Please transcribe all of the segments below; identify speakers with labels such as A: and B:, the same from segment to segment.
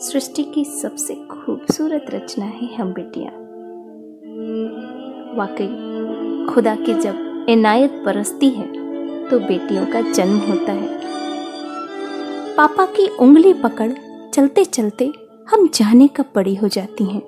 A: सृष्टि की सबसे खूबसूरत रचना है हम बेटियाँ। वाकई, खुदा की जब इनायत बरसती है तो बेटियों का जन्म होता है। पापा की उंगली पकड़ चलते चलते हम जाने का पड़ी हो जाती हैं।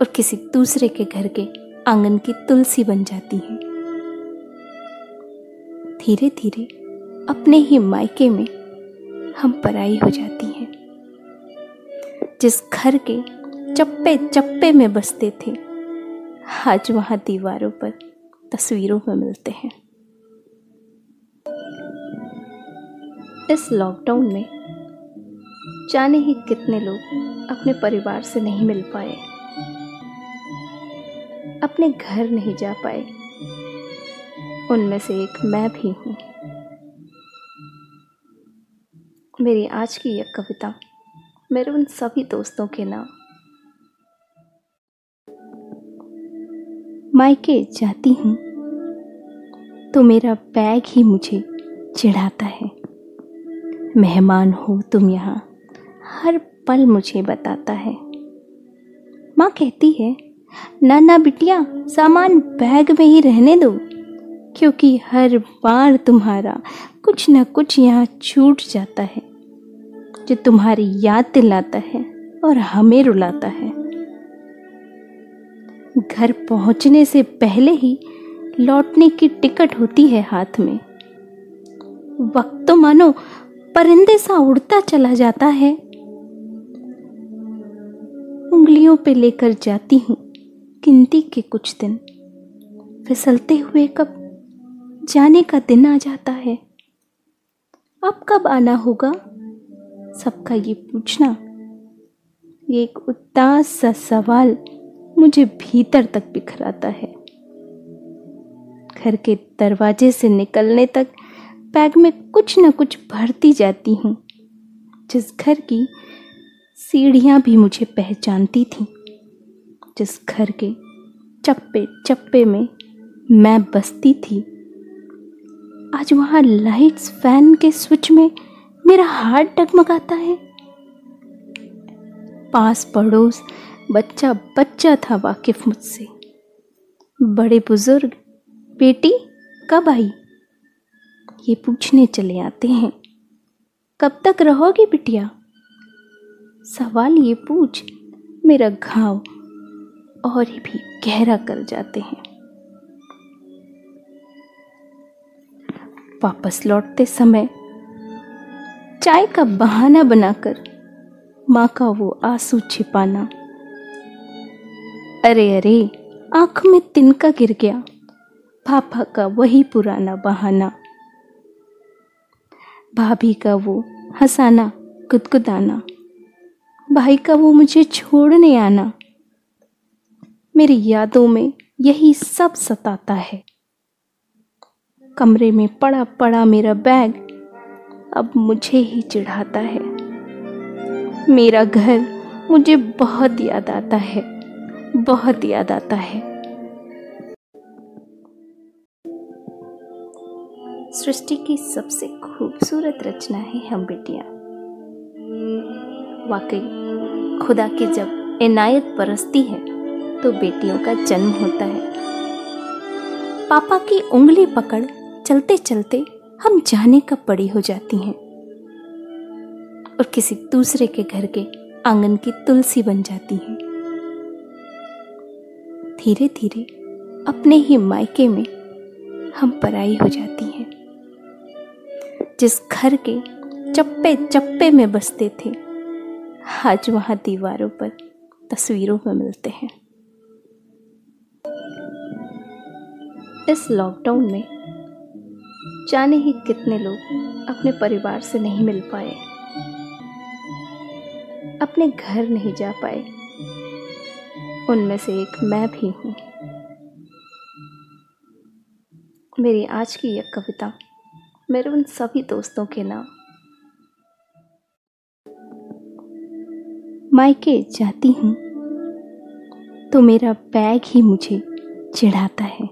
A: और किसी दूसरे के घर के आँगन की तुलसी बन जाती हैं। धीरे धीरे अपने ही मायके में हम पराई हो जाती हैं। जिस घर के चप्पे चप्पे में बसते थे, आज वहाँ दीवारों पर तस्वीरों में मिलते हैं। इस लॉकडाउन में जाने ही कितने लोग अपने परिवार से नहीं मिल पाए, अपने घर नहीं जा पाए, उनमें से एक मैं भी हूँ। मेरी आज की यह कविता मेरे उन सभी दोस्तों के नाम। मायके जाती हूँ तो मेरा बैग ही मुझे चिढ़ाता है। मेहमान हो तुम यहाँ, हर पल मुझे बताता है। माँ कहती है ना ना बिटिया, सामान बैग में ही रहने दो, क्योंकि हर बार तुम्हारा कुछ ना कुछ यहाँ छूट जाता है। जो तुम्हारी याद दिलाता है और हमें रुलाता है। घर पहुँचने से पहले ही लौटने की टिकट होती है हाथ में। वक्त तो मानो परिंदे सा उड़ता चला जाता है। उंगलियों पे लेकर जाती हूँ गिनती के कुछ दिन। फिसलते हुए कब जाने का दिन आ जाता है। अब कब आना होगा? सबका ये पूछना। ये एक उदास सा सवाल मुझे भीतर तक बिखराता है। घर के दरवाजे से निकलने तक बैग में कुछ न कुछ भरती जाती हूँ। जिस घर की सीढ़ियाँ भी मुझे पहचानती थीं। जिस घर के चप्पे चप्पे में मैं बसती थी। आज वहाँ लाइट्स, फ़ैन के स्विच में मेरा हार्ट डगमगाता है। पास पड़ोस बच्चा बच्चा था वाकिफ मुझसे। बड़े बुज़ुर्ग, बेटी कब आई? ये पूछने चले आते हैं। कब तक रहोगी बिटिया? सवाल ये पूछ मेरा घाव और भी गहरा कर जाते हैं। वापस लौटते समय चाय का बहाना बनाकर माँ का वो आँसू छिपाना। अरे अरे, आँख में तिनका गिर गया। पापा का वही पुराना बहाना। भाभी का वो हंसाना, गुदगुदाना। भाई का वो मुझे छोड़ने आना। मेरी यादों में यही सब सताता है। कमरे में पड़ा पड़ा मेरा बैग अब मुझे ही चिढ़ाता है। मेरा घर मुझे बहुत याद आता है, बहुत याद आता है। सृष्टि की सबसे खूबसूरत रचना है हम बेटियाँ। वाकई, खुदा की जब इनायत बरसती है तो बेटियों का जन्म होता है। पापा की उंगली पकड़ चलते चलते हम जाने कब बड़ी हो जाती हैं। और किसी दूसरे के घर के आँगन की तुलसी बन जाती हैं। धीरे धीरे अपने ही मायके में हम पराई हो जाती हैं। जिस घर के चप्पे चप्पे में बसते थे, आज वहाँ दीवारों पर तस्वीरों में मिलते हैं। इस लॉकडाउन में जाने ही कितने लोग अपने परिवार से नहीं मिल पाए। अपने घर नहीं जा पाए। उनमें से एक मैं भी हूँ। मेरी आज की यह कविता मेरे उन सभी दोस्तों के नाम। मायके, जाती हूँ। तो मेरा बैग ही मुझे चिढ़ाता है।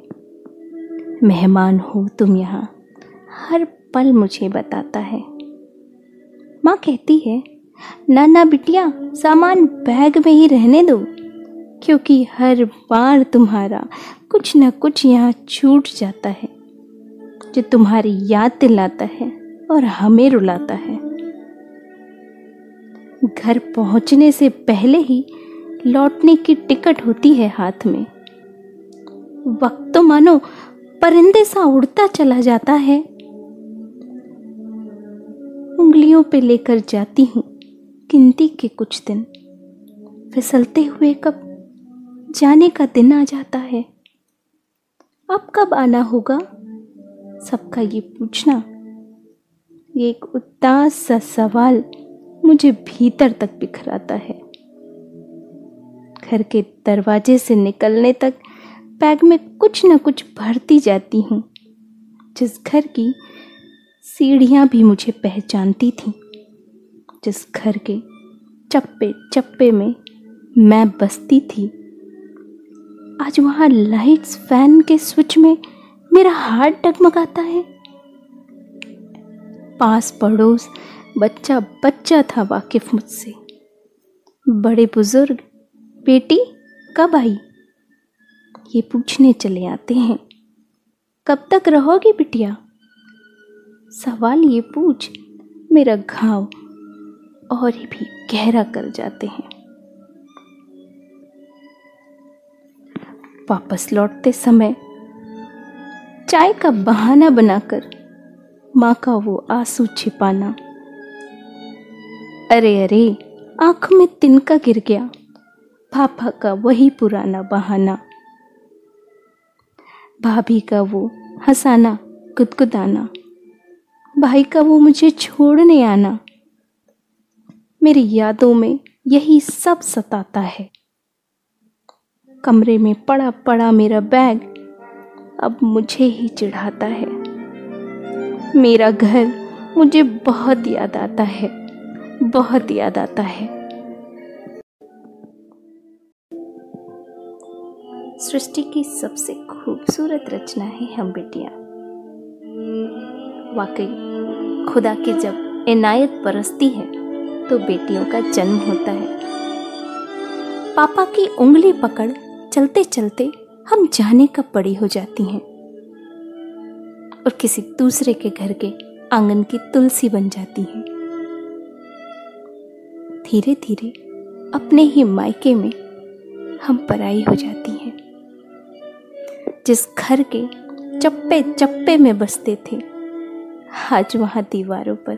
A: मेहमान हो तुम यहाँ। हर पल मुझे बताता है। माँ कहती है ना ना बिटिया, सामान बैग में ही रहने दो, क्योंकि हर बार तुम्हारा कुछ ना कुछ यहाँ छूट जाता है, जो तुम्हारी याद दिलाता है और हमें रुलाता है। घर पहुँचने से पहले ही लौटने की टिकट होती है हाथ में। वक्त तो मानो परिंदे सा उड़ता चला जाता है। उंगलियों पे लेकर जाती हूँ गिनती के कुछ दिन। फिसलते हुए कब? जाने का दिन आ जाता है। अब कब आना होगा? सबका ये पूछना। ये एक उदास सा सवाल मुझे भीतर तक बिखराता है। घर के दरवाजे से निकलने तक बैग में कुछ न कुछ भरती जाती हूँ। जिस घर की सीढ़ियाँ भी मुझे पहचानती थीं, जिस घर के चप्पे चप्पे में मैं बसती थी। आज वहाँ लाइट्स फ़ैन के स्विच में मेरा हार्ट डगमगाता है। पास पड़ोस बच्चा बच्चा था वाकिफ मुझसे। बड़े बुज़ुर्ग, बेटी कब आई? ये पूछने चले आते हैं। कब तक रहोगी बिटिया? सवाल ये पूछ, मेरा घाव और भी गहरा कर जाते हैं। वापस लौटते समय चाय का बहाना बनाकर माँ का वो आँसू छिपाना। अरे अरे, आँख में तिनका गिर गया। पापा का वही पुराना बहाना। भाभी का वो हंसाना, गुदगुदाना। भाई का वो मुझे छोड़ने आना। मेरी यादों में यही सब सताता है। कमरे में पड़ा पड़ा मेरा बैग अब मुझे ही चिढ़ाता है। मेरा घर मुझे बहुत याद आता है, बहुत याद आता है। सृष्टि की सबसे खूबसूरत रचना है हम बेटियाँ। वाकई खुदा की जब इनायत बरसती है तो बेटियों का जन्म होता है। पापा की उंगली पकड़ चलते चलते हम जाने का बड़ी हो जाती हैं। और किसी दूसरे के घर के आँगन की तुलसी बन जाती हैं। धीरे धीरे अपने ही मायके में हम पराई हो जाती हैं। जिस घर के चप्पे चप्पे में बसते थे आज वहाँ दीवारों पर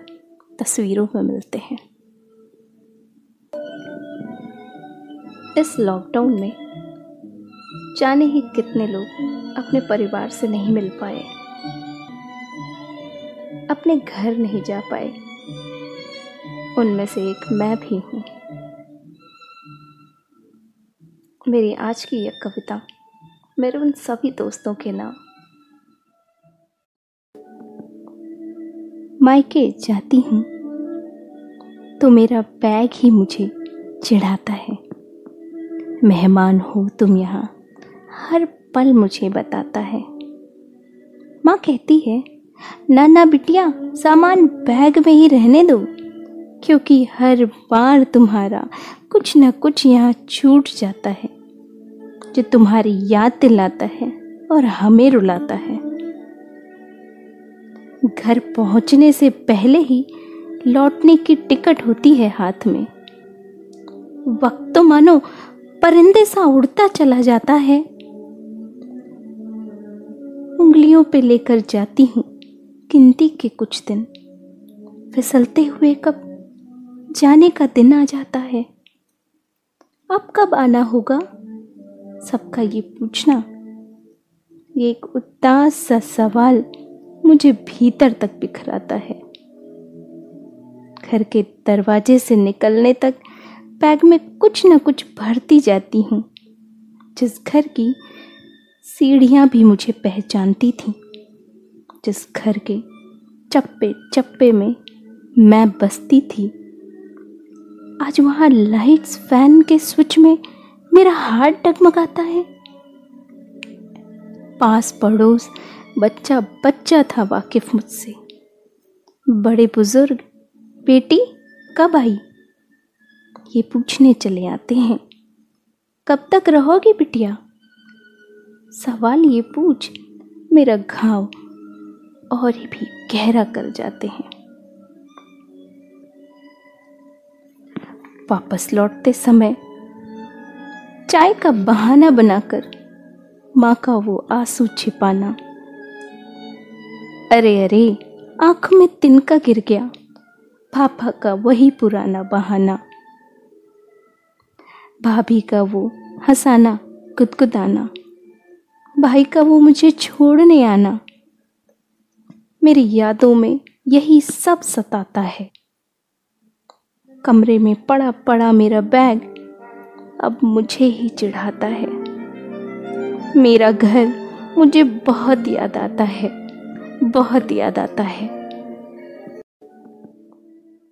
A: तस्वीरों में मिलते हैं। इस लॉकडाउन में जाने ही कितने लोग अपने परिवार से नहीं मिल पाए, अपने घर नहीं जा पाए। उनमें से एक मैं भी हूँ। मेरी आज की यह कविता मेरे उन सभी दोस्तों के नाम मायके जाती हूँ तो मेरा बैग ही मुझे चिढ़ाता है। मेहमान हो तुम यहाँ, हर पल मुझे बताता है। माँ कहती है ना ना बिटिया, सामान बैग में ही रहने दो, क्योंकि हर बार तुम्हारा कुछ ना कुछ यहाँ छूट जाता है, जो तुम्हारी याद दिलाता है और हमें रुलाता है। घर पहुँचने से पहले ही लौटने की टिकट होती है हाथ में। वक्त तो मानो परिंदे सा उड़ता चला जाता है। उंगलियों पे लेकर जाती हूँ गिनती के कुछ दिन। फिसलते हुए कब जाने का दिन आ जाता है। अब कब आना होगा? सबका ये पूछना। ये एक उदास सा सवाल मुझे भीतर तक बिखराता है। घर के दरवाजे से निकलने तक बैग में कुछ न कुछ भरती जाती हूँ। जिस घर की सीढ़ियाँ भी मुझे पहचानती थीं, जिस घर के चप्पे चप्पे में मैं बसती थी, आज वहाँ लाइट्स फ़ैन के स्विच में मेरा हार्ट डगमगाता है। पास पड़ोस बच्चा बच्चा था वाकिफ मुझसे। बड़े बुज़ुर्ग, बेटी, कब आई? ये पूछने चले आते हैं। कब तक रहोगी बिटिया? सवाल ये पूछ, मेरा घाव और भी गहरा कर जाते हैं। वापस लौटते समय चाय का बहाना बनाकर माँ का वो आँसू छिपाना अरे अरे, आँख में तिनका गिर गया। पापा का वही पुराना बहाना। भाभी का वो हंसाना, गुदगुदाना। भाई का वो मुझे छोड़ने आना। मेरी यादों में यही सब सताता है। कमरे में पड़ा पड़ा मेरा बैग अब मुझे ही चिढ़ाता है। मेरा घर मुझे बहुत याद आता है। बहुत याद आता है।